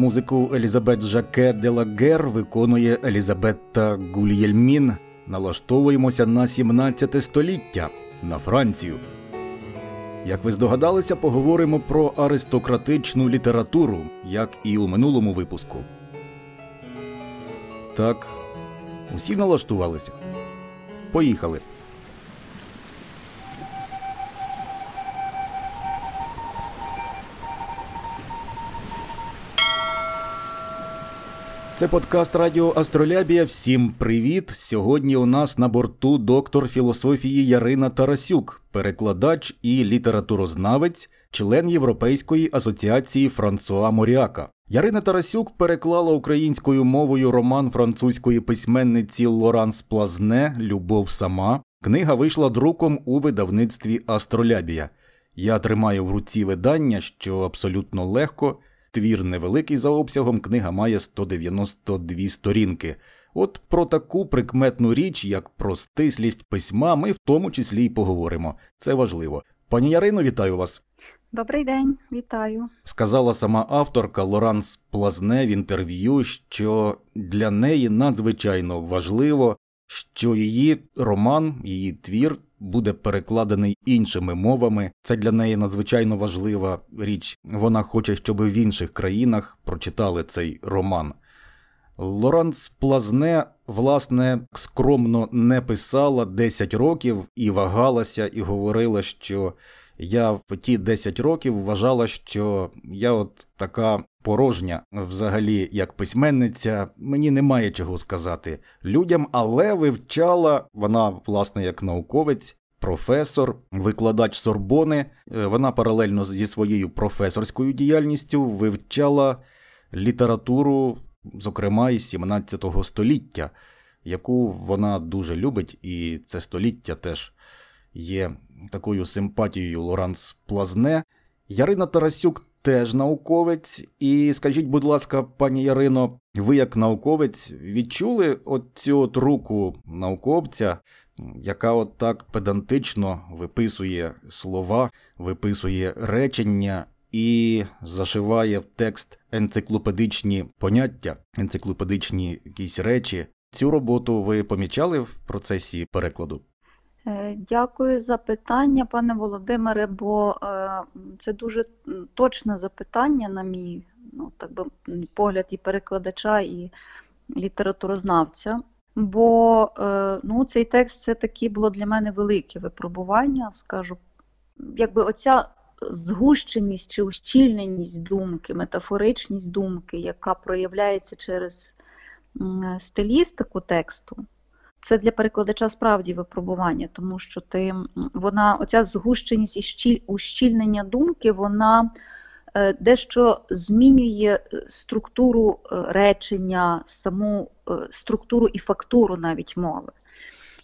Музику Елізабет Жаке Делагер виконує Елізабетта Гульєльмін. Налаштовуємося на 17 століття на Францію. Як ви здогадалися, поговоримо про аристократичну літературу, як і у минулому випуску. Так, усі налаштувалися. Поїхали. Це подкаст Радіо Астролябія. Всім привіт! Сьогодні у нас на борту доктор філософії Ярина Тарасюк, перекладач і літературознавець, член Європейської асоціації Франсуа Моріака. Ярина Тарасюк переклала українською мовою роман французької письменниці Лоранс Плазне Любов сама. Книга вийшла друком у видавництві Астролябія. Я тримаю в руці видання, що абсолютно легко. Твір невеликий за обсягом, книга має 192 сторінки. От про таку прикметну річ, як про стислість письма, ми в тому числі й поговоримо. Це важливо. Пані Ярино, вітаю вас. Добрий день, вітаю. Сказала сама авторка Лоранс Плазне в інтерв'ю, що для неї надзвичайно важливо, що її роман, її твір буде перекладений іншими мовами. Це для неї надзвичайно важлива річ. Вона хоче, щоб в інших країнах прочитали цей роман. Лоранс Плазне, власне, скромно не писала 10 років і вагалася, і говорила, що я в ті 10 років вважала, що я от така порожня взагалі як письменниця. Мені немає чого сказати людям, але вивчала вона, власне, як науковець. Професор, викладач Сорбони, е, вона паралельно зі своєю професорською діяльністю вивчала літературу, зокрема із 17 століття, яку вона дуже любить, і це століття теж є такою симпатією Лоранс Плазне. Ярина Тарасюк теж науковець. І скажіть, будь ласка, пані Ярино, ви як науковець відчули оцю от руку науковця, яка от так педантично виписує слова, виписує речення і зашиває в текст енциклопедичні поняття, енциклопедичні якісь речі. Цю роботу ви помічали в процесі перекладу? Е, дякую за питання, пане Володимире, бо е, це дуже точне запитання, на мій ну, так би, погляд і перекладача, і літературознавця. Бо е, ну, цей текст це таки було для мене велике випробування, скажу. Якби оця згущеність чи ущільненість думки, метафоричність думки, яка проявляється через стилістику тексту. Це для перекладача справді випробування, тому що ти вона, оця згущеність і щіль, ущільнення думки, вона е, дещо змінює е, структуру е, речення, саму структуру і фактуру навіть мови.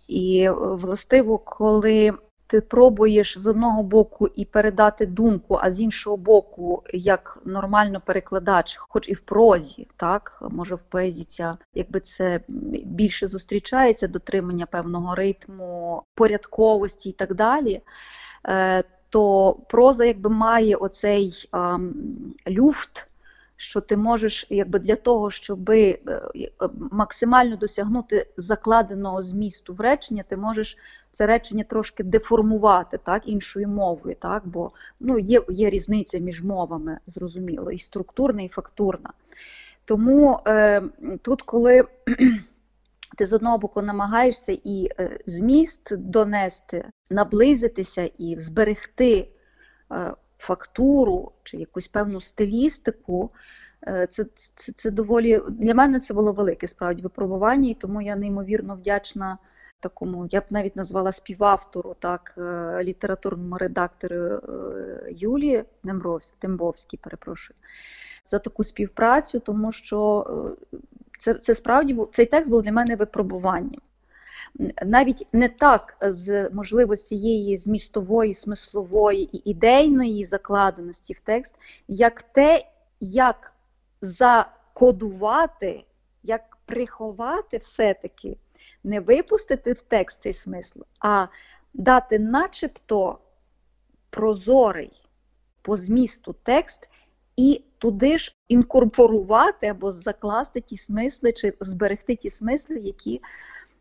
І властиво, коли ти пробуєш з одного боку і передати думку, а з іншого боку, як нормально перекладач, хоч і в прозі, так може в поезії ця, якби це більше зустрічається, дотримання певного ритму, порядковості і так далі. Е, то проза якби має оцей а, люфт, що ти можеш, якби для того, щоб е, максимально досягнути закладеного змісту в речення, ти можеш це речення трошки деформувати так, іншою мовою, так, бо ну, є є різниця між мовами, зрозуміло, і структурна, і фактурна. Тому е, тут, коли ти з одного боку намагаєшся і е, зміст донести, наблизитися і зберегти е, фактуру чи якусь певну стилістику, е, це, це, це доволі для мене це було велике справді випробування, і тому я неймовірно вдячна такому, я б навіть назвала співавтору, так, е, літературному редактору е, Юлії Дембовській, перепрошую, за таку співпрацю, тому що е, це це справді цей текст був для мене випробуванням. Навіть не так з можливо цієї змістової, смислової і ідейної закладеності в текст, як те, як закодувати, як приховати все-таки не випустити в текст цей смисл, а дати начебто прозорий по змісту текст і туди ж інкорпорувати або закласти ті смисли, чи зберегти ті смисли, які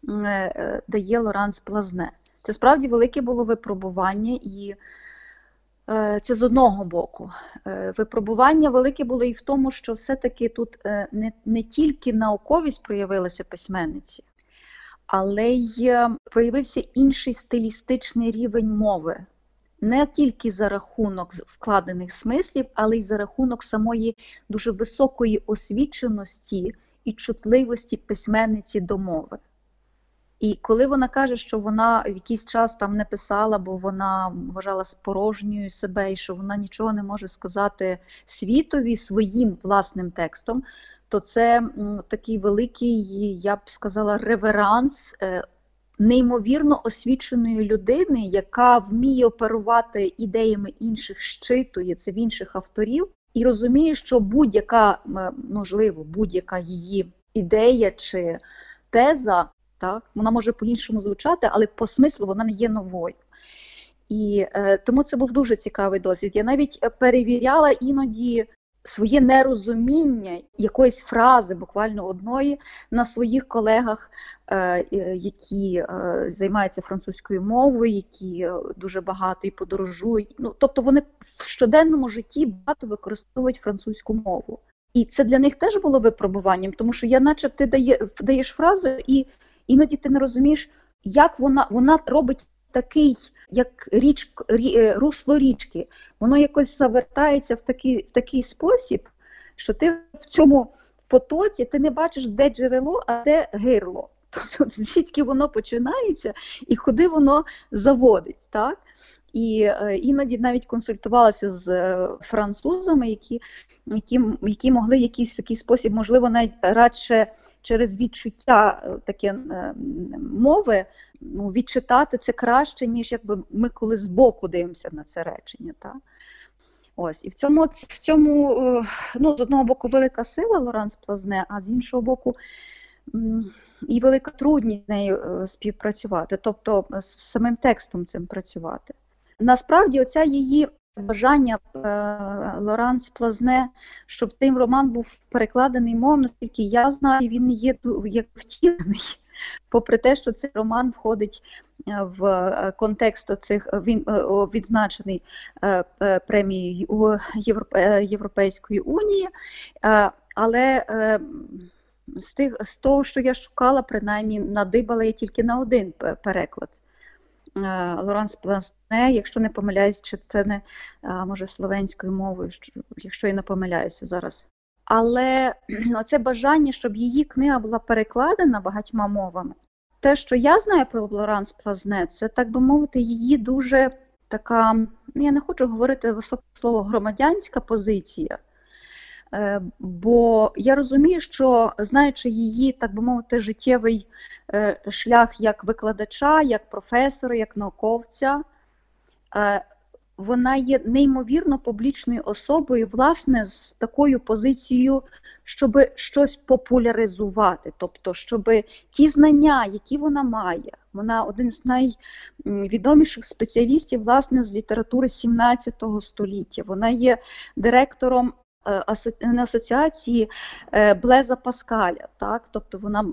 е, е, дає Лоранс Плазне. Це справді велике було випробування, і е, це з одного боку. Випробування велике було і в тому, що все-таки тут не, не тільки науковість проявилася письменниці, але й проявився інший стилістичний рівень мови не тільки за рахунок вкладених смислів, але й за рахунок самої дуже високої освіченості і чутливості письменниці до мови. І коли вона каже, що вона в якийсь час там не писала, бо вона вважала спорожньою себе і що вона нічого не може сказати світові своїм власним текстом, то це такий великий, я б сказала, реверанс е, неймовірно освіченої людини, яка вміє оперувати ідеями інших, щитує це в інших авторів, і розуміє, що будь-яка можливо, будь-яка її ідея чи теза, так, вона може по-іншому звучати, але по смислу вона не є новою. І е, тому це був дуже цікавий досвід. Я навіть перевіряла іноді своє нерозуміння якоїсь фрази, буквально одної, на своїх колегах, е, які е, займаються французькою мовою, які е, дуже багато і подорожують. Ну, Тобто вони в щоденному житті багато використовують французьку мову. І це для них теж було випробуванням, тому що я, наче ти дає, даєш фразу, і іноді ти не розумієш, як вона вона робить такий як річ, е, русло річки, воно якось завертається в такий в такий спосіб, що ти в цьому потоці ти не бачиш, де джерело, а де гирло. Тобто звідки воно починається і куди воно заводить. так? І е, іноді навіть консультувалася з е, французами, які які, які могли якийсь такий спосіб, можливо, навіть радше через відчуття таке мови ну, відчитати це краще, ніж якби ми коли збоку дивимося на це речення. Так? Ось, І в цьому, в цьому е, ну, з одного боку, велика сила Лоранс Плазне, а з іншого боку, і велика трудність з нею е, співпрацювати, тобто з самим текстом цим працювати. Насправді, оця її бажання е, Лоранс Плазне, щоб цей роман був перекладений мовом, наскільки я знаю, він є як втілений попри те, що цей роман входить е, в е, контекст цих е, він відзначений премією Європейської унії, але з тих з того, що я шукала, принаймні надибала я тільки на один переклад. Лоранс Пласне, якщо не помиляюсь, чи це не може словенською мовою, якщо я не помиляюся зараз. Але оце бажання, щоб її книга була перекладена багатьма мовами. Те, що я знаю про Лоранс Плазне, це, так би мовити, її дуже така, ну я не хочу говорити високе слово громадянська позиція. Е, бо я розумію, що знаючи її, так би мовити, життєвий е, шлях як викладача, як професора, як науковця, е, вона є неймовірно публічною особою, власне, з такою позицією, щоб щось популяризувати, тобто, щоб ті знання, які вона має, вона один з найвідоміших спеціалістів власне з літератури 17 століття. Вона є директором. Е, асоціації е, Блеза Паскаля, так, тобто вона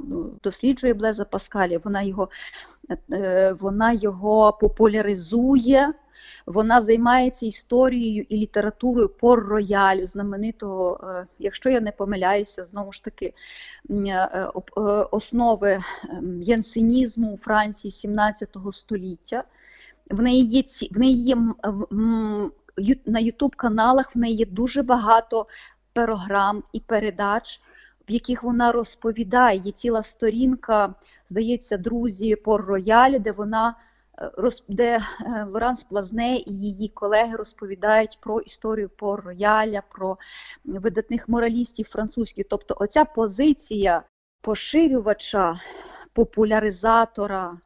досліджує Блеза Паскаля, вона його е, вона його популяризує, вона займається історією і літературою пор роялю, знаменитого, е, якщо я не помиляюся, знову ж таки е, е, основи ем, янсенізму у Франції 17 століття. В неї є ці в неї є на Ютуб каналах. В неї є дуже багато програм і передач, в яких вона розповідає. Є ціла сторінка, здається, друзі пор роялю, де вона де е, Лоранс Плазне і її колеги розповідають про історію по рояля, про видатних моралістів французьких. Тобто, оця позиція поширювача, популяризатора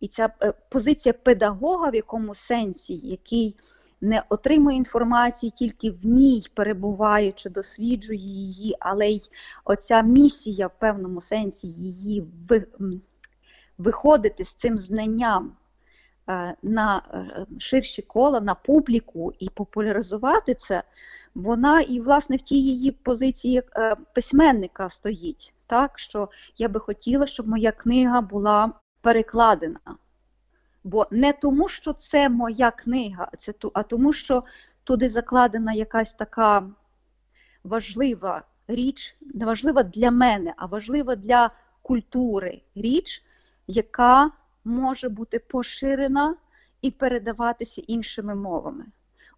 і ця е, позиція педагога в якому сенсі, який не отримує інформацію тільки в ній, перебуваючи, досліджує її, але й оця місія в певному сенсі її виходити з цим знанням на е, ширші кола, на публіку і популяризувати це, вона і, власне, в тій її позиції е, письменника стоїть, так, що я би хотіла, щоб моя книга була перекладена. Бо не тому, що це моя книга, це а тому, що туди закладена якась така важлива річ, не важлива для мене, а важлива для культури річ, яка може бути поширена і передаватися іншими мовами.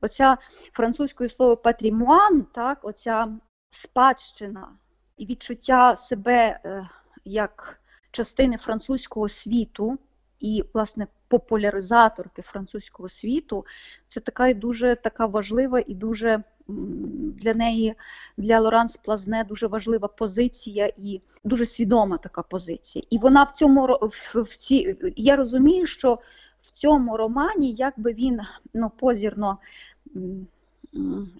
Оця французькою слово патрімуан, так, оця спадщина і відчуття себе е, як частини французького світу і, власне, популяризаторки французького світу, це така дуже така важлива і дуже для неї, для Лоранс Плазне, дуже важлива позиція і дуже свідома така позиція. І вона в цьому в, в ці, я розумію, що в цьому романі, якби він ну, позірно.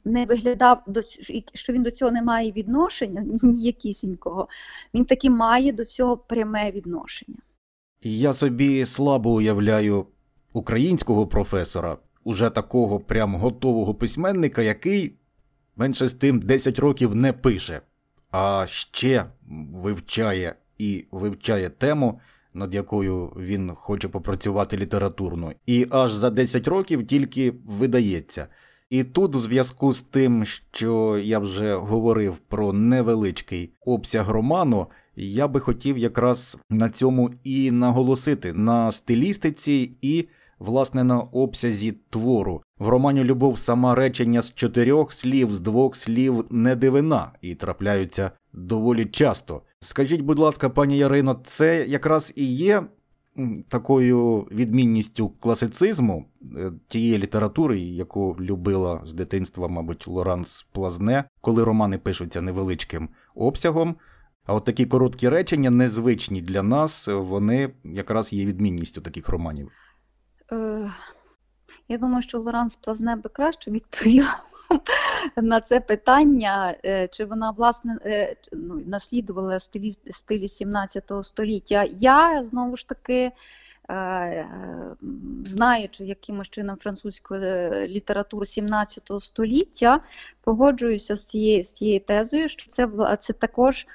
Не виглядав до що він до цього не має відношення ніякісінького, він таки має до цього пряме відношення. Я собі слабо уявляю українського професора, уже такого прям готового письменника, який менше з тим 10 років не пише, а ще вивчає і вивчає тему, над якою він хоче попрацювати літературно, і аж за 10 років тільки видається. І тут, у зв'язку з тим, що я вже говорив про невеличкий обсяг роману, я би хотів якраз на цьому і наголосити на стилістиці і, власне, на обсязі твору. В романі Любов сама речення з чотирьох слів, з двох слів не дивина і трапляються доволі часто. Скажіть, будь ласка, пані Ярино, це якраз і є такою відмінністю класицизму е, тієї літератури, яку любила з дитинства, мабуть, Лоранс Плазне, коли романи пишуться невеличким обсягом. А от такі короткі речення, незвичні для нас, вони якраз є відмінністю таких романів. Е, я думаю, що Лоранс Плазне би краще відповіла на це питання, е, чи вона власне е, ну, наслідувала стилі, стилі 17 століття. Я знову ж таки. Знаючи якимось чином французьку літературу 17 століття, погоджуюся з цією з цією тезою, що це це також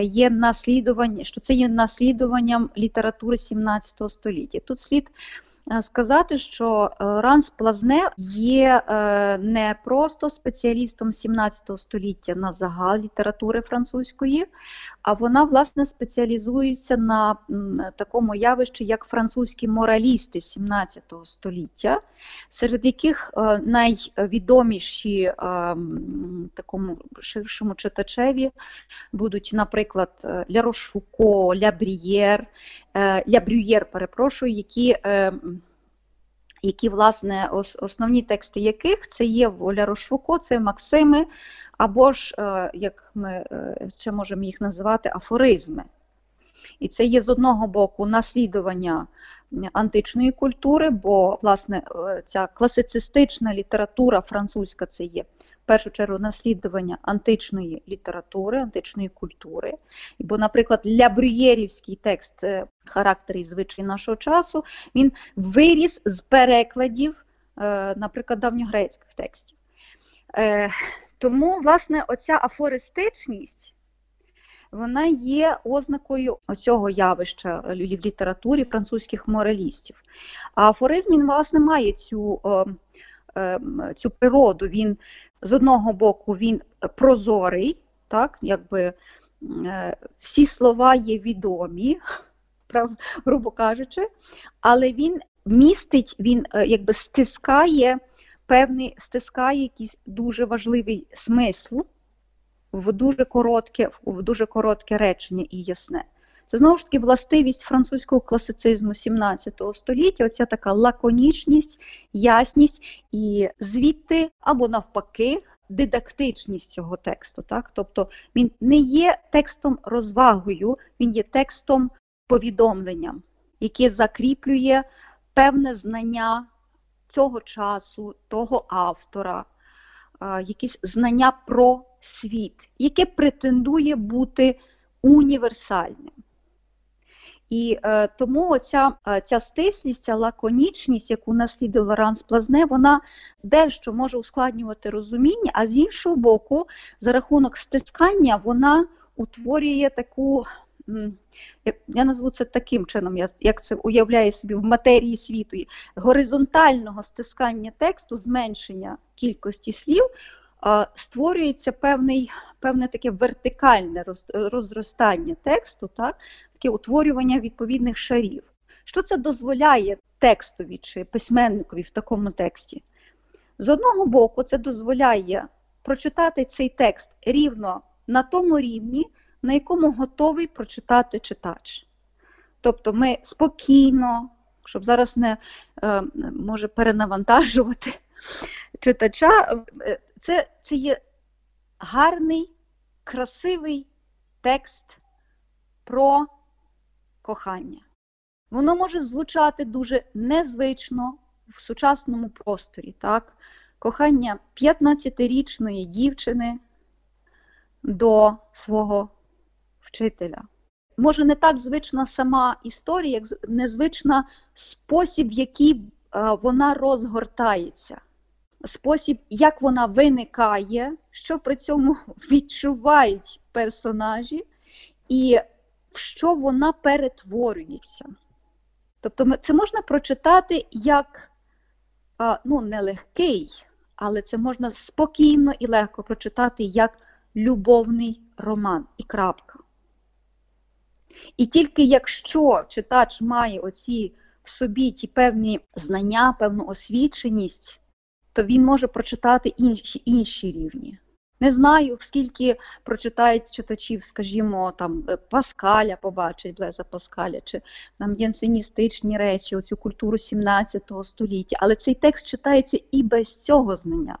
є наслідування, що це є наслідуванням літератури 17 століття. Тут слід сказати, що е, Ранс Плазне є е, не просто спеціалістом 17 століття на загал літератури французької, а вона власне спеціалізується на такому явищі, як французькі моралісти 17 століття, серед яких найвідоміші такому ширшому читачеві будуть, наприклад, Ля Рошфуко, Ля Брієр, Ля Брюєр, перепрошую, які які, власне, основні тексти яких це є Воля Рошфуко, це Максими, або ж, е, як ми е, ще можемо їх називати, афоризми. І це є з одного боку наслідування античної культури, бо, власне, е, ця класицистична література французька це є в першу чергу наслідування античної літератури, античної культури. Бо, наприклад, лябрюєрівський текст характер і звичай нашого часу, він виріс з перекладів, наприклад, давньогрецьких текстів. Е, тому, власне, оця афористичність. Вона є ознакою цього явища в літературі французьких моралістів. А афоризм, він, власне, має цю цю природу. Він з одного боку він прозорий, так, якби е, всі слова є відомі, грубо кажучи, але він містить, він е, якби стискає певний, стискає якийсь дуже важливий смисл в дуже коротке, в дуже коротке речення і ясне. Це знову ж таки властивість французького класицизму 17 століття, оця така лаконічність, ясність і звідти або навпаки. Дидактичність цього тексту, так? тобто він не є текстом розвагою, він є текстом повідомленням, яке закріплює певне знання цього часу, того автора, якісь знання про світ, яке претендує бути універсальним. І е, тому оця, е, ця стислість, ця лаконічність, яку наслідує Лоранс Плазне, вона дещо може ускладнювати розуміння, а з іншого боку, за рахунок стискання, вона утворює таку. Я назву це таким чином, як це уявляє собі в матерії світу, горизонтального стискання тексту, зменшення кількості слів, створюється певний, певне таке вертикальне розростання тексту, так? таке утворювання відповідних шарів. Що це дозволяє текстові чи письменникові в такому тексті? З одного боку, це дозволяє прочитати цей текст рівно на тому рівні, на якому готовий прочитати читач. Тобто ми спокійно, щоб зараз не е, може перенавантажувати читача, е, це, це є гарний, красивий текст про кохання. Воно може звучати дуже незвично в сучасному просторі. так? Кохання 15-річної дівчини до свого вчителя. Може, не так звична сама історія, як незвична спосіб, в який вона розгортається, спосіб, як вона виникає, що при цьому відчувають персонажі, і в що вона перетворюється. Тобто, це можна прочитати як ну, нелегкий, але це можна спокійно і легко прочитати як любовний роман і крапка. І тільки якщо читач має оці в собі ті певні знання, певну освіченість, то він може прочитати інші інші рівні. Не знаю, скільки прочитають читачів, скажімо, там е, Паскаля побачить Блеза Паскаля, чи там янсеністичні речі, оцю культуру 17 століття. Але цей текст читається і без цього знання.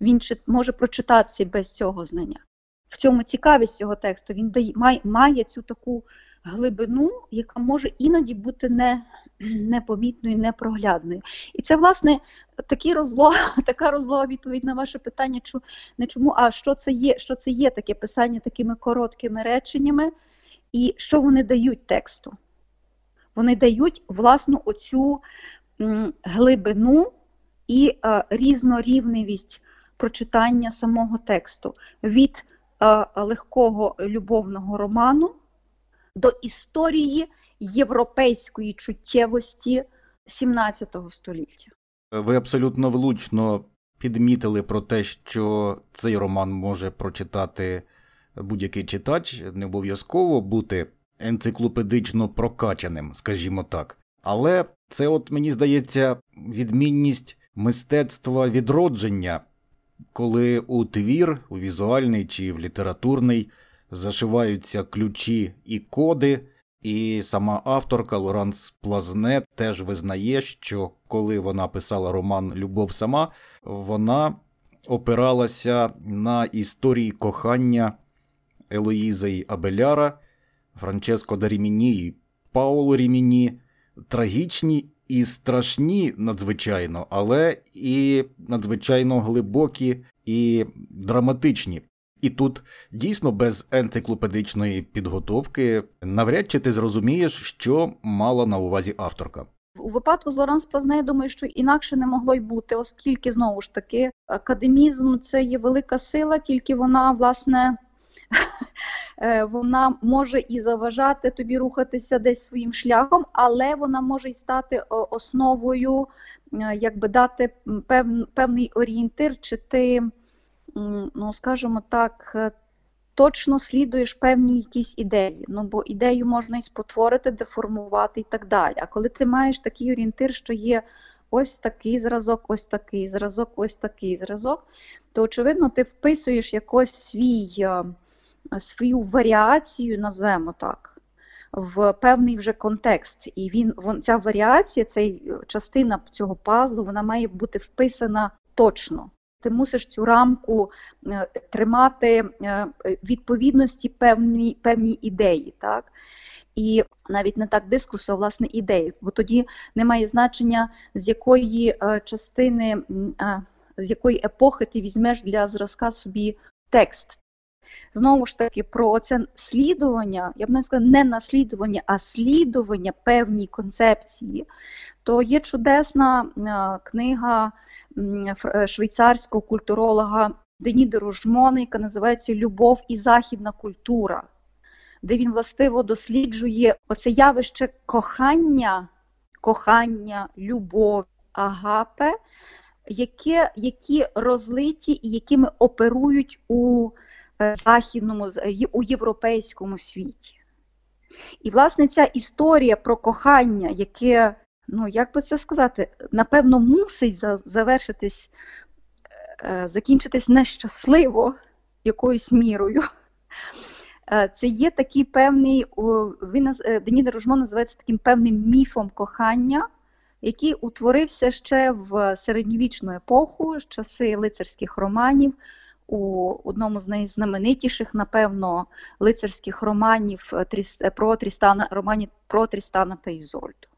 Він може прочитатися без цього знання. В цьому цікавість цього тексту він дає, має, має цю таку глибину, яка може іноді бути не, непомітною, непроглядною. І це, власне, такі розло, така розлога відповідь на ваше питання, чу, не чому, а що це є, що це є таке писання такими короткими реченнями, і що вони дають тексту? Вони дають власну оцю глибину і е, різнорівневість прочитання самого тексту від легкого любовного роману до історії європейської чуттєвості 17 століття. Ви абсолютно влучно підмітили про те, що цей роман може прочитати будь-який читач, не обов'язково бути енциклопедично прокачаним, скажімо так. Але це, от мені здається, відмінність мистецтва відродження, коли у твір, у візуальний чи в літературний зашиваються ключі і коди. І сама авторка Лоранс Плазне теж визнає, що коли вона писала роман Любов сама, вона опиралася на історії кохання Елоїзи Абеляра, Франческо да Ріміні і Пауло Ріміні, трагічні і страшні надзвичайно, але і надзвичайно глибокі і драматичні. І тут дійсно без енциклопедичної підготовки навряд чи ти зрозумієш, що мала на увазі авторка. У випадку з Лоранс Плазне, я думаю, що інакше не могло й бути, оскільки знову ж таки академізм це є велика сила, тільки вона, власне, вона може і заважати тобі рухатися десь своїм шляхом, але вона може й стати основою, е, якби дати певний орієнтир, чи ти ну скажімо так, е, точно слідуєш певні якісь ідеї. Ну бо ідею можна і спотворити, деформувати і так далі. А коли ти маєш такий орієнтир, що є ось такий зразок, ось такий зразок, ось такий зразок, то очевидно ти вписуєш якось свій, е, свою варіацію, назвемо так. В певний вже контекст, і він ця варіація, ця частина цього пазлу, вона має бути вписана точно ти мусиш цю рамку е, тримати е, відповідності певній певній ідеї. так? І навіть не так дискурсу, а власне ідеї, бо тоді немає значення, з якої е, частини, з якої епохи ти візьмеш для зразка собі текст. Знову ж таки про це слідування, я б не сказала, не наслідування, а слідування певній концепції, то є чудесна е, книга е, швейцарського культуролога Деніди Ружмона, яка називається Любов і західна культура, де він властиво досліджує оце явище кохання, кохання, любов, агапе, яке, які розлиті і якими оперують у західному, у європейському світі. І, власне, ця історія про кохання, яке, ну, як би це сказати, напевно, мусить завершитись, е, закінчитись нещасливо якоюсь мірою. Е, це є такий певний, він Деніда Ружмо називається таким певним міфом кохання, який утворився ще в середньовічну епоху, з часи лицарських романів. У одному з найзнаменитіших, напевно, лицарських романів е, е, про Трістана, романі про Трістана та Ізольду.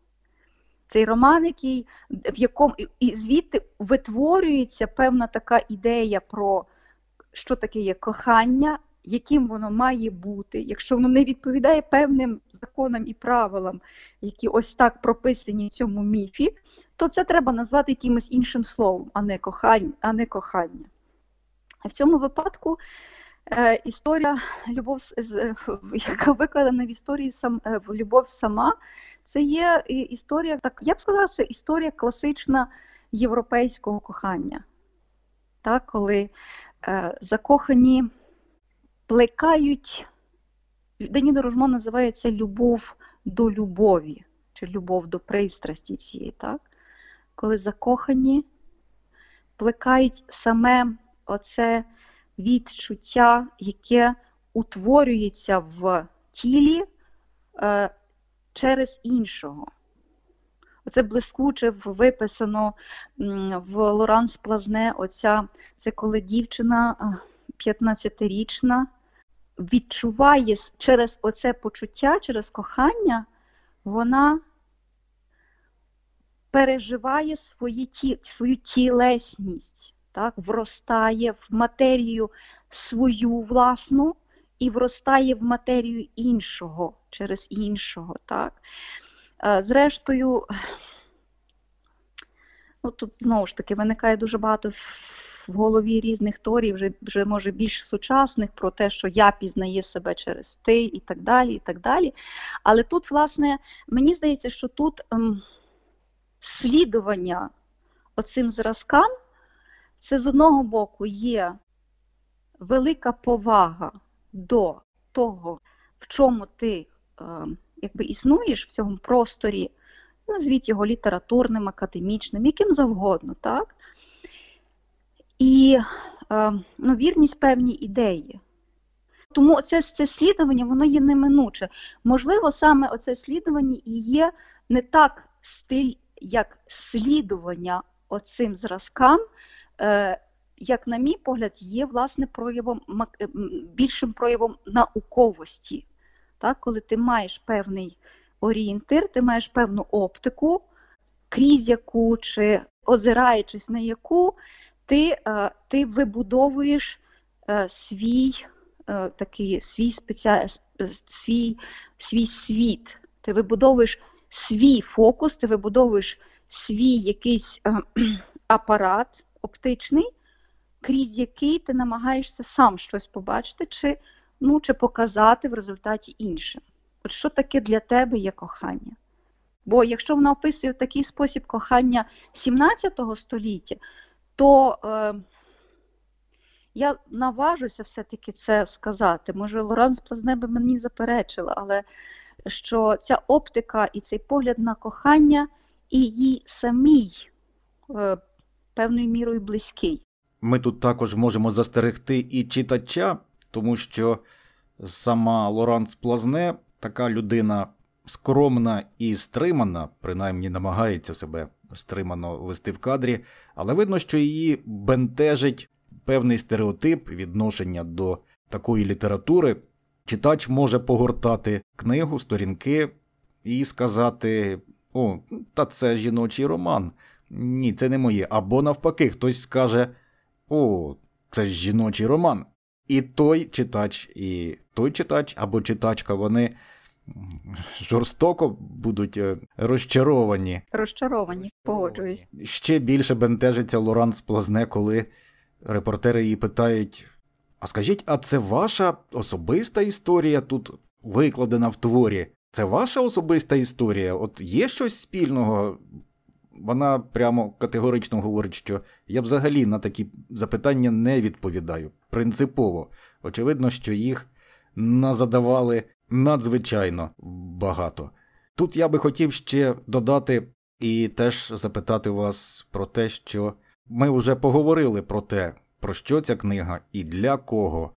Цей роман, який, в якому і звідти витворюється певна така ідея про що таке є кохання, яким воно має бути, якщо воно не відповідає певним законам і правилам, які ось так прописані в цьому міфі, то це треба назвати якимось іншим словом, а не кохання. А не кохання. В цьому випадку е, історія любов, яка викладена в історії сам, е, в любов сама, це є історія, так я б сказала, це історія класична європейського кохання. Так, Коли е, закохані плекають, Дані Рожмо називається любов до любові, чи любов до пристрасті цієї, так? коли закохані плекають саме оце відчуття, яке утворюється в тілі е, через іншого. Оце блискуче виписано в Лоранс Плазне. Оця, Це коли дівчина 15-річна відчуває через оце почуття, через кохання, вона переживає свої ті, свою тілесність, так, вростає в матерію свою власну і вростає в матерію іншого через іншого. Так. Е, зрештою, ну, тут знову ж таки виникає дуже багато в голові різних торій, вже вже може більш сучасних, про те, що я пізнаю себе через ти і так далі. і так далі. Але тут, власне, мені здається, що тут ем, слідування оцим зразкам, це з одного боку є велика повага до того, в чому ти ем, якби існуєш в цьому просторі, назвіть його літературним, академічним, яким завгодно. так? і е, ну, вірність певній ідеї. Тому це, це слідування воно є неминуче. Можливо, саме оце слідування і є не так стиль, як слідування оцим зразкам, е, як, на мій погляд, є власне проявом е, більшим проявом науковості. Так? Коли ти маєш певний орієнтир, ти маєш певну оптику, крізь яку чи озираючись на яку ти е, ти вибудовуєш е, свій е, такий свій спеціаль... свій, свій світ, ти вибудовуєш свій фокус, ти вибудовуєш свій якийсь апарат оптичний, крізь який ти намагаєшся сам щось побачити, чи ну, чи показати в результаті іншим. От що таке для тебе є кохання? Бо якщо вона описує в такий спосіб кохання 17 століття, то е, я наважуся все-таки це сказати. Може, Лоранс Плазне би мені заперечила, але що ця оптика і цей погляд на кохання і їй самій е, певною мірою близький. Ми тут також можемо застерегти і читача, тому що сама Лоранс Плазне така людина скромна і стримана, принаймні намагається себе стримано вести в кадрі, але видно, що її бентежить певний стереотип відношення до такої літератури. Читач може погортати книгу, сторінки і сказати: О, та це жіночий роман. Ні, це не моє. Або навпаки, хтось скаже: О, це ж жіночий роман. і той читач, і той читач або читачка, вони жорстоко будуть е, розчаровані. Розчаровані, погоджуюсь. Ще більше бентежиться Лоран Сплазне, коли репортери її питають: А скажіть, а це ваша особиста історія тут викладена в творі? Це ваша особиста історія? От є щось спільного? Вона прямо категорично говорить, що я взагалі на такі запитання не відповідаю. Принципово. Очевидно, що їх назадавали надзвичайно багато. Тут я би хотів ще додати і теж запитати вас про те, що ми вже поговорили про те, про що ця книга і для кого.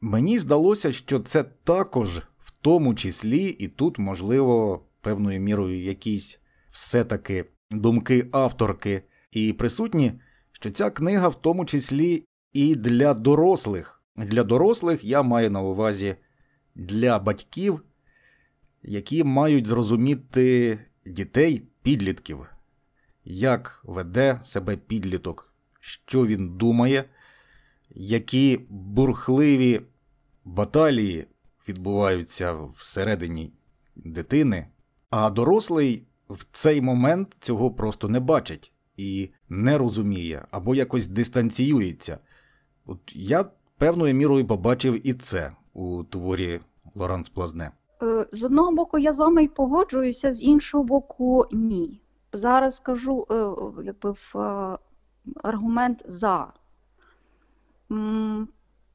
Мені здалося, що це також в тому числі, і тут, можливо, певною мірою якісь все-таки думки авторки. І присутні, що ця книга в тому числі і для дорослих. Для дорослих я маю на увазі для батьків, які мають зрозуміти дітей, підлітків, як веде себе підліток, що він думає, які бурхливі баталії відбуваються всередині дитини, а дорослий в цей момент цього просто не бачить і не розуміє або якось дистанціюється. От я певною мірою побачив і це у творі Лоранс Плазне. Е, з одного боку, я з вами й погоджуюся, з іншого боку, ні. Зараз скажу е, якби в е, аргумент за.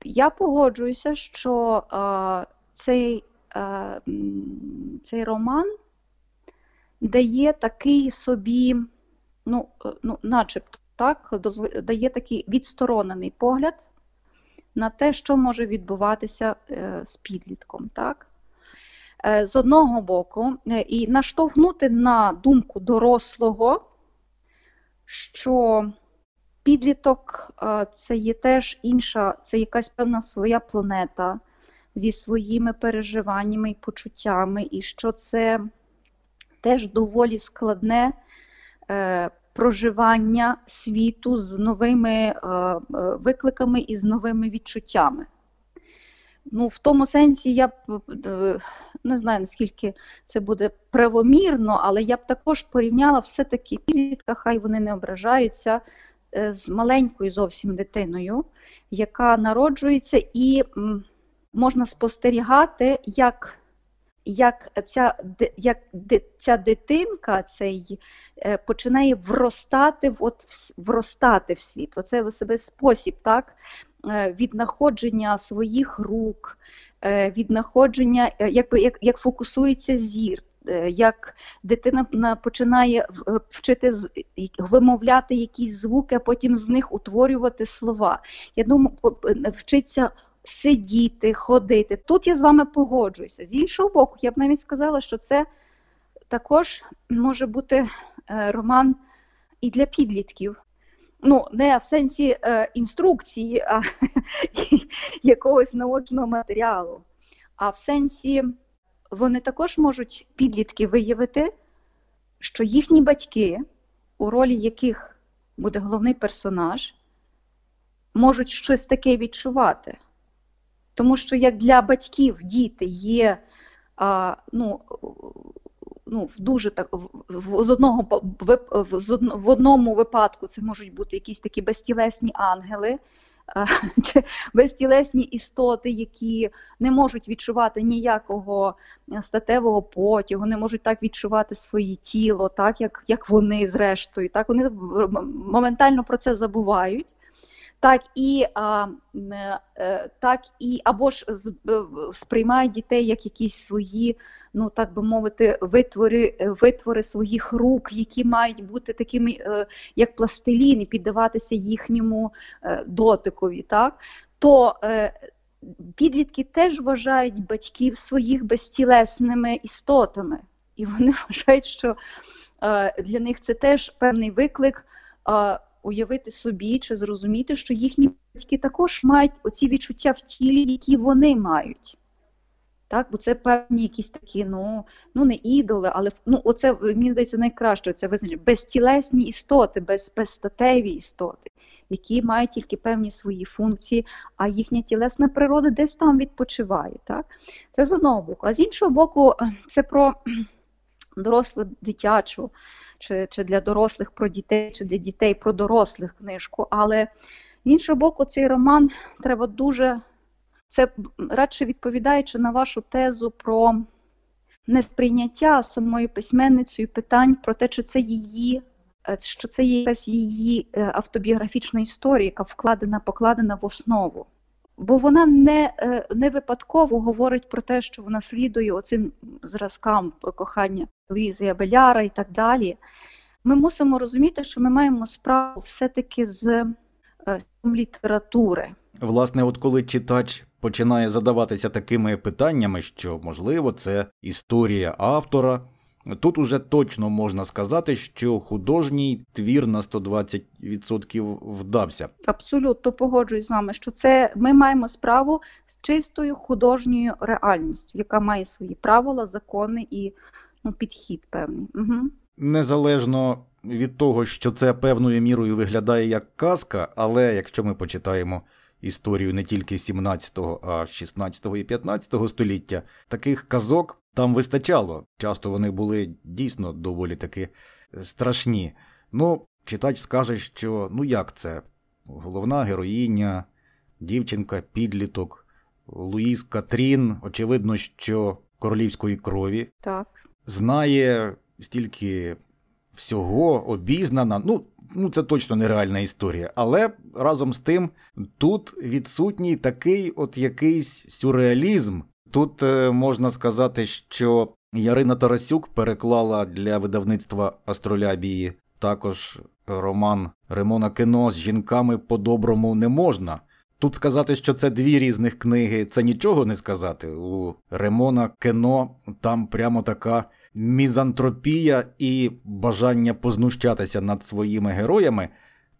Я погоджуюся, що цей, цей роман дає такий собі, ну, ну начебто, так, дає такий відсторонений погляд на те, що може відбуватися е, з підлітком. Так? Е, з одного боку, е, і наштовхнути на думку дорослого, що підліток це є теж інша, це якась певна своя планета зі своїми переживаннями і почуттями, і що це теж доволі складне проживання світу з новими е, е, викликами і з новими відчуттями. Ну, В тому сенсі я б е, не знаю, наскільки це буде правомірно, але я б також порівняла все-таки підлітка, хай вони не ображаються з маленькою зовсім дитиною, яка народжується, і можна спостерігати, як як ця як ця дитинка цей, е, починає вростати в от, вростати в світ. Оце в себе спосіб так, е, від знаходження своїх рук, е, від знаходження, як, як, як фокусується зір. Як дитина починає вчити вимовляти якісь звуки, а потім з них утворювати слова. Я думаю, вчиться сидіти, ходити. Тут я з вами погоджуюся. З іншого боку, я б навіть сказала, що це також може бути е, роман і для підлітків. Ну, не в сенсі е, інструкції, а якогось наочного матеріалу. А в сенсі вони також можуть підлітки виявити, що їхні батьки, у ролі яких буде головний персонаж, можуть щось таке відчувати. Тому що як для батьків діти є а, ну, ну, дуже так, в, з одного, в, одному випадку це можуть бути якісь такі безтілесні ангели, чи безтілесні істоти, які не можуть відчувати ніякого статевого потягу, не можуть так відчувати своє тіло, так як як вони зрештою. Так Вони моментально про це забувають так і а, е, так і або ж е, сприймають дітей як якісь свої, ну так би мовити, витвори витвори своїх рук, які мають бути такими, е, як пластилін, і піддаватися їхньому дотикові. так, то Підлітки теж вважають батьків своїх безтілесними істотами, і вони вважають, що для них це теж певний виклик уявити собі чи зрозуміти, що їхні батьки також мають оці відчуття в тілі, які вони мають. Так, Бо це певні якісь такі, ну ну не ідоли, але ну, оце, мені здається, найкраще це визначення безтілесні істоти, без, безстатеві істоти. які мають тільки певні свої функції, а їхня тілесна природа десь там відпочиває. Так? Це з одного боку. А з іншого боку, це про дорослу дитячу, чи, чи для дорослих про дітей, чи для дітей про дорослих книжку. Але з іншого боку, цей роман треба дуже. Це радше відповідаючи на вашу тезу про несприйняття самою письменницею питань про те, чи це її, е, що це якась її е, автобіографічна історія, яка вкладена, покладена в основу. Бо вона не е, не випадково говорить про те, що вона слідує оцим зразкам кохання Луїзи Абеляра і так далі. Ми мусимо розуміти, що ми маємо справу все-таки з літератури. Власне, от коли читач починає задаватися такими питаннями, що, можливо, це історія автора. Тут уже точно можна сказати, що художній твір на 120% вдався. Абсолютно погоджуюсь з вами, що це ми маємо справу з чистою художньою реальністю, яка має свої правила, закони і ну, підхід певний. Угу. Незалежно від того, що це певною мірою виглядає як казка, але якщо ми почитаємо історію не тільки 17-го, а 16 і 15-го століття, таких казок там вистачало. Часто вони були дійсно доволі таки страшні. Ну, читач скаже, що ну як це? Головна героїня, дівчинка, підліток, Луїс Катрін, очевидно, що королівської крові. Так. Знає стільки всього, обізнана. Ну, ну це точно нереальна історія. Але разом з тим тут відсутній такий от якийсь сюрреалізм. Тут е, можна сказати, що Ярина Тарасюк переклала для видавництва Астролябії також роман Ремона Кіно з жінками по-доброму не можна. Тут сказати, що це дві різних книги, це нічого не сказати. У Ремона Кіно там прямо така мізантропія і бажання познущатися над своїми героями.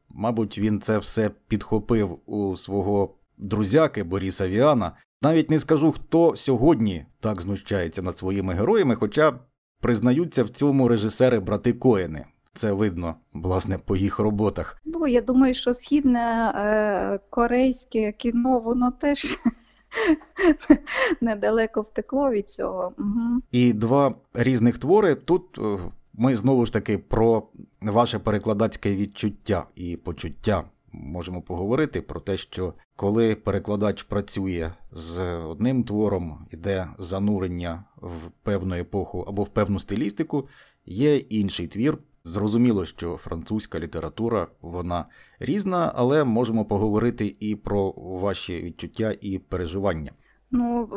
Мабуть, він це все підхопив у свого друзяки Боріса Віана. Навіть не скажу, хто сьогодні так знущається над своїми героями, хоча признаються в цьому режисери брати Коени. Це видно, власне, по їх роботах. Ну, я думаю, що східне е, корейське кіно, воно теж недалеко втекло від цього. Угу. І два різних твори. Тут е, ми знову ж таки про ваше перекладацьке відчуття і почуття можемо поговорити про те, що коли перекладач працює з одним твором, іде занурення в певну епоху або в певну стилістику, є інший твір. Зрозуміло, що французька література вона різна, але можемо поговорити і про ваші відчуття і переживання. Ну,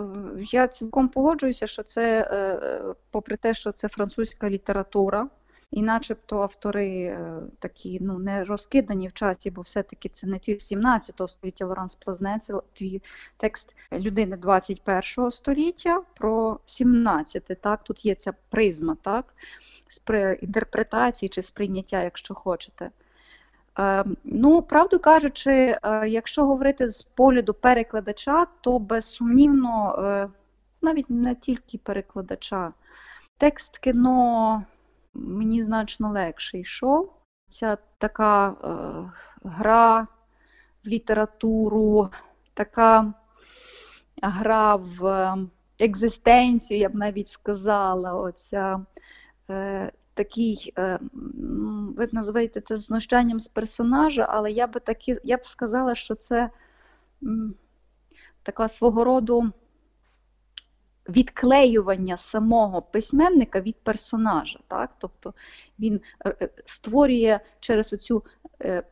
я цілком погоджуюся, що це, е, е, попри те, що це французька література, і начебто автори е, такі ну, не розкидані в часі, бо все-таки це не ті 17 століття Лоранс Плазне, це твій текст людини 21 століття про 17. Так? Тут є ця призма, так? інтерпретації чи сприйняття, якщо хочете. Ем, ну, правду кажучи, е, якщо говорити з погляду перекладача, то безсумнівно, е, навіть не тільки перекладача, текст кіно мені значно легше йшов. Ця така е, гра в літературу, така гра в екзистенцію, я б навіть сказала, оця е, такий, е, ви називаєте це знущанням з персонажа, але я би такі, я б сказала, що це така свого роду відклеювання самого письменника від персонажа. Так? Тобто він е, е, створює через оцю е,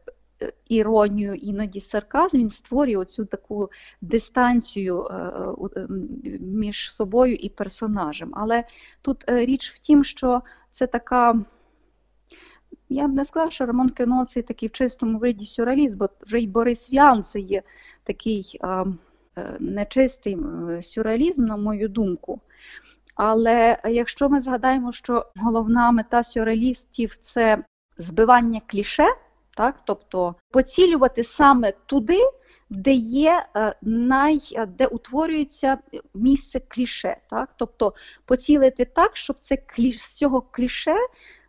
іронію, іноді сарказм, він створює оцю таку дистанцію між собою і персонажем. Але тут річ в тім, що це така. Я б не сказала, що Рамон Кено це такий в чистому виді сюрреаліст, бо вже й Борис Вян це є такий нечистий сюрреалізм, на мою думку. Але якщо ми згадаємо, що головна мета сюрреалістів це збивання кліше, так, тобто поцілювати саме туди, де є е, най, де утворюється місце кліше, так, тобто поцілити так, щоб це кліш, з цього кліше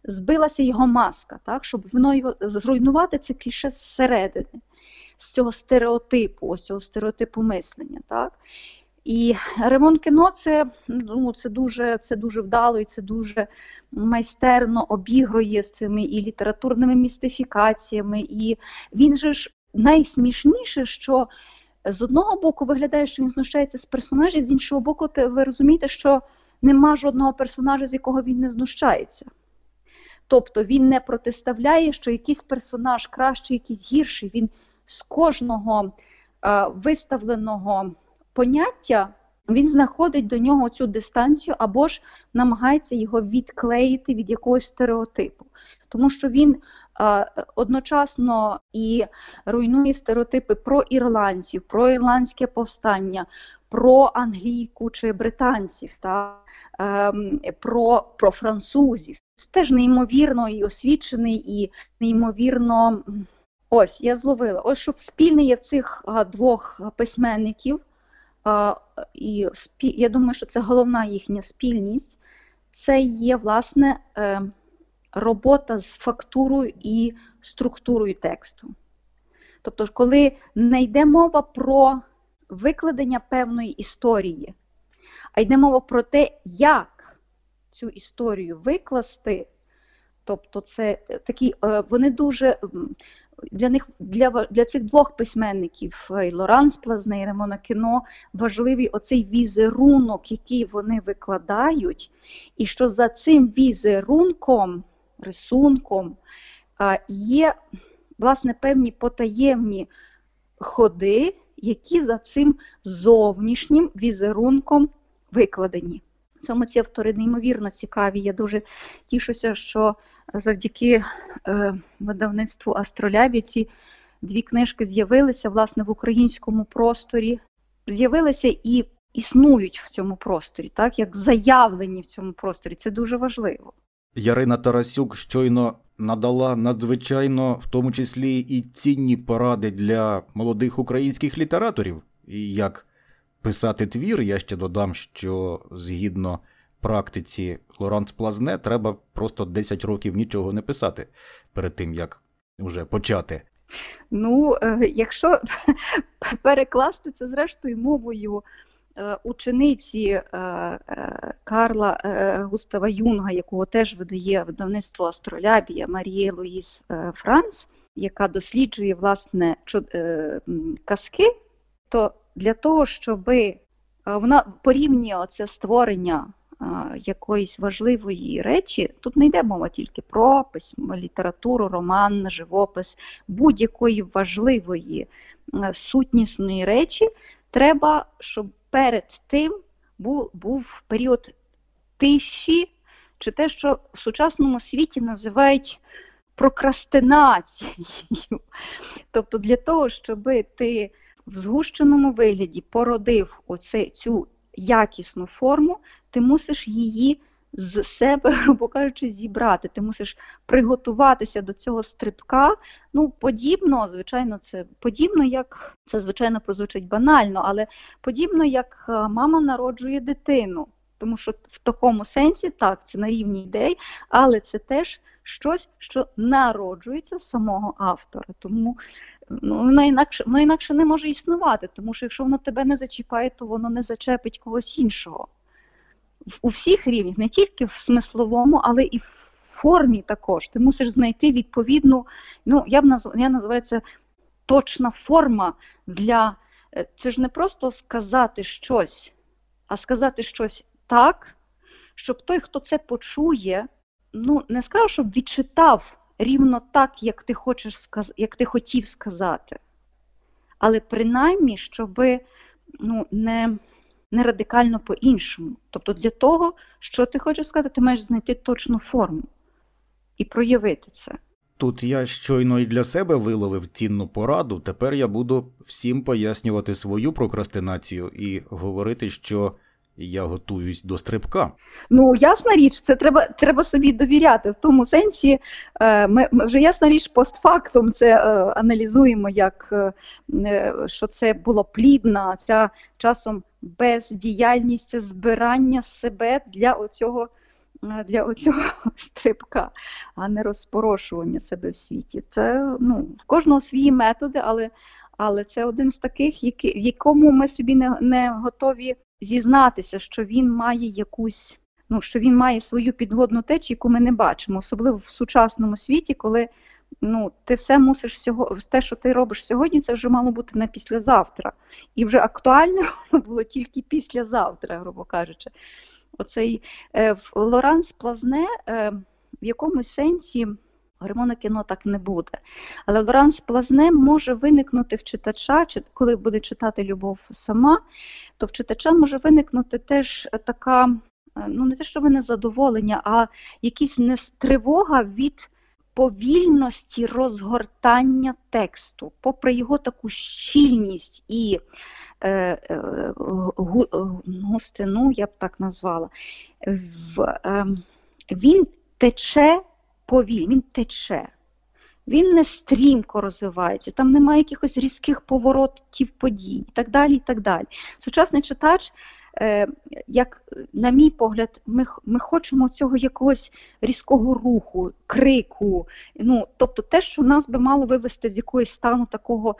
збилася його маска, так, щоб воно його зруйнувати це кліше зсередини. З цього стереотипу, ось цього стереотипу мислення. Так? І ремонт кіно це ну, це, дуже це дуже вдало і це дуже майстерно обігрує з цими і літературними містифікаціями. І він же ж найсмішніше, що з одного боку виглядає, що він знущається з персонажів, з іншого боку, ви розумієте, що нема жодного персонажа, з якого він не знущається. Тобто він не протиставляє, що якийсь персонаж кращий, якийсь гірший. Він з кожного е, виставленого поняття він знаходить до нього цю дистанцію або ж намагається його відклеїти від якогось стереотипу. Тому що він е, одночасно і руйнує стереотипи про ірландців, про ірландське повстання, про англійку чи британців, та, е, про, про французів. Це теж неймовірно і освічений, і неймовірно. Ось я зловила. Ось що спільне є в цих двох письменників, і я думаю, що це головна їхня спільність. Це є власне е, робота з фактурою і структурою тексту. Тобто, коли не йде мова про викладення певної історії, а йде мова про те, як цю історію викласти. Тобто, це такі, е, вони дуже для них для для цих двох письменників і Лоранс Плазне і Ремона Кіно важливий оцей візерунок, який вони викладають, і що за цим візерунком, рисунком є власне певні потаємні ходи, які за цим зовнішнім візерунком викладені. Цьому ці автори неймовірно цікаві. Я дуже тішуся, що завдяки е, видавництву Астролябі ці дві книжки з'явилися власне в українському просторі, з'явилися і існують в цьому просторі, так як заявлені в цьому просторі. Це дуже важливо. Ярина Тарасюк щойно надала надзвичайно, в тому числі і цінні поради для молодих українських літераторів, і як писати твір. Я ще додам, що згідно практиці Лоранс Плазне треба просто 10 років нічого не писати перед тим, як вже почати. Ну, е, якщо перекласти це зрештою мовою е, учениці е, Карла Густава Юнга, якого теж видає видавництво Астролябія Марії Луїс Франц, яка досліджує власне казки, то для того, щоб вона порівнює це створення якоїсь важливої речі, тут не йде мова тільки про письмо, літературу, роман, живопис, будь-якої важливої сутнісної речі, треба, щоб перед тим був, був період тиші, чи те, що в сучасному світі називають прокрастинацією. Тобто для того, щоб ти в згущеному вигляді породив оце, цю якісну форму, ти мусиш її з себе, грубо кажучи, зібрати. Ти мусиш приготуватися до цього стрибка. Ну, подібно, звичайно, це подібно, як це, звичайно, прозвучить банально, але подібно, як е, мама народжує дитину. Тому що в такому сенсі так, це на рівні ідей, але це теж щось, що народжується самого автора. Тому ну, воно інакше воно інакше не може існувати, тому що якщо воно тебе не зачіпає, то воно не зачепить когось іншого. У всіх рівнях, не тільки в смисловому, але і в формі також. Ти мусиш знайти відповідну, ну, я б назв... я називаю це точна форма для. Е, це ж не просто сказати щось, а сказати щось так, щоб той, хто це почує, ну, не сказав, щоб відчитав рівно так, як ти хочеш сказ... як ти хотів сказати. Але принаймні, щоб ну, не не радикально по-іншому. Тобто, для того, що ти хочеш сказати, ти маєш знайти точну форму і проявити це. Тут я щойно і для себе виловив цінну пораду. Тепер я буду всім пояснювати свою прокрастинацію і говорити, що я готуюсь до стрибка. Ну, ясна річ, це треба треба собі довіряти. В тому сенсі е, ми, ми вже ясна річ, постфактум це е, аналізуємо, як е, що це було плідна, ця часом бездіяльність, це збирання себе для оцього. Для оцього стрибка, а не розпорошування себе в світі. Це ну, в кожного свої методи, але але це один з таких, в якому ми собі не, не готові зізнатися, що він має якусь, ну що він має свою підводну течію, яку ми не бачимо, особливо в сучасному світі, коли ну, ти все мусиш сього, те, що ти робиш сьогодні, це вже мало бути на післязавтра. І вже актуально було тільки післязавтра, грубо кажучи. Оцей е, Лоранс Плазне е, в якомусь сенсі. Гормони кіно так не буде. Але Лоранс Плазне може виникнути в читача, коли буде читати любов сама, то в читача може виникнути теж така, е, ну не те, що ви незадоволення, а якась тривога від повільності розгортання тексту, попри його таку щільність і е, е, густину, я б так назвала, в, е, він тече повільно, він тече. Він не стрімко розвивається, там немає якихось різких поворотів подій і так далі. і так далі. Сучасний читач Е, як, на мій погляд, ми ми хочемо цього якогось різкого руху, крику. Ну, Тобто те, що нас би мало вивести з якогось стану такого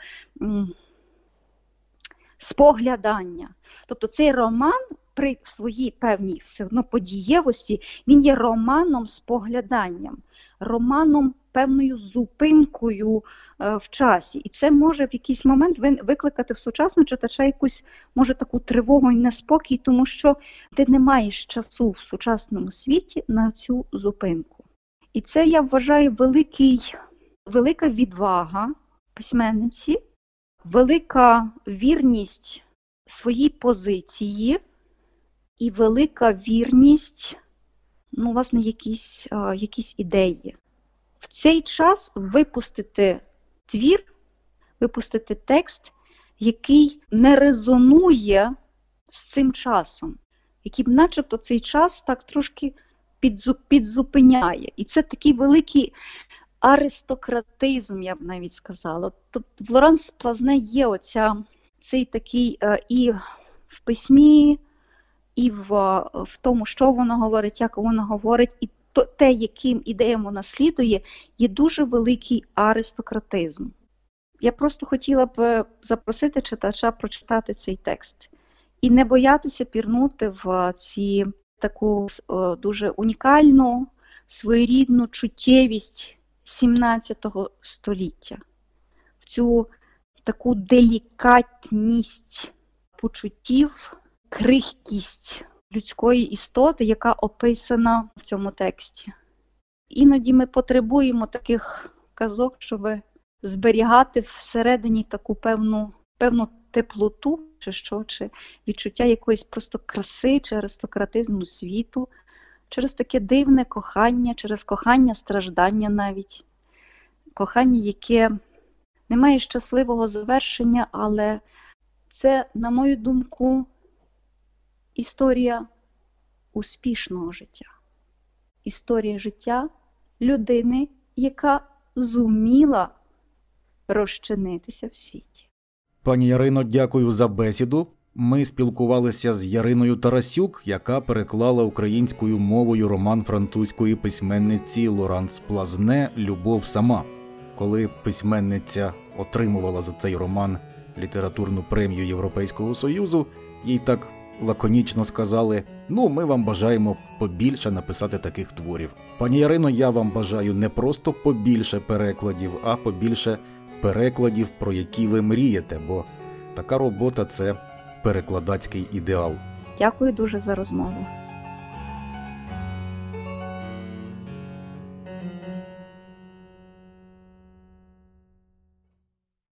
споглядання. Тобто цей роман при своїй певній все одно подієвості, він є романом спогляданням, романом певною зупинкою е, в часі. І це може в якийсь момент викликати в сучасного читача якусь може таку тривогу і неспокій, тому що ти не маєш часу в сучасному світі на цю зупинку. І це я вважаю великий, велика відвага письменниці, велика вірність своїй позиції і велика вірність, ну, власне, якісь, якісь ідеї в цей час випустити твір, випустити текст, який не резонує з цим часом, який, начебто, цей час так трошки підзупиняє. І це такий великий аристократизм, я б навіть сказала. Тобто в Лоранс Плазне є оця, цей такий е, і в письмі, і в, в тому, що воно говорить, як воно говорить, і то те, яким ідеям вона слідує, є дуже великий аристократизм. Я просто хотіла б е, запросити читача прочитати цей текст і не боятися пірнути в ці таку дуже унікальну своєрідну чуттєвість 17 століття, в цю таку делікатність почуттів, крихкість людської істоти, яка описана в цьому тексті. Іноді ми потребуємо таких казок, щоб зберігати всередині таку певну певну теплоту, чи що, чи відчуття якоїсь просто краси чи аристократизму світу, через таке дивне кохання, через кохання страждання навіть, кохання, яке не має щасливого завершення, але це, на мою думку, історія успішного життя, історія життя людини, яка зуміла розчинитися в світі. Пані Ярино, дякую за бесіду. Ми спілкувалися з Яриною Тарасюк, яка переклала українською мовою роман французької письменниці Лоранс Плазне Любов сама. Коли письменниця отримувала за цей роман літературну премію Європейського Союзу, їй так лаконічно сказали: ну, ми вам бажаємо побільше написати таких творів. Пані Ярино, я вам бажаю не просто побільше перекладів, а побільше перекладів, про які ви мрієте, бо така робота це перекладацький ідеал. Дякую дуже за розмову.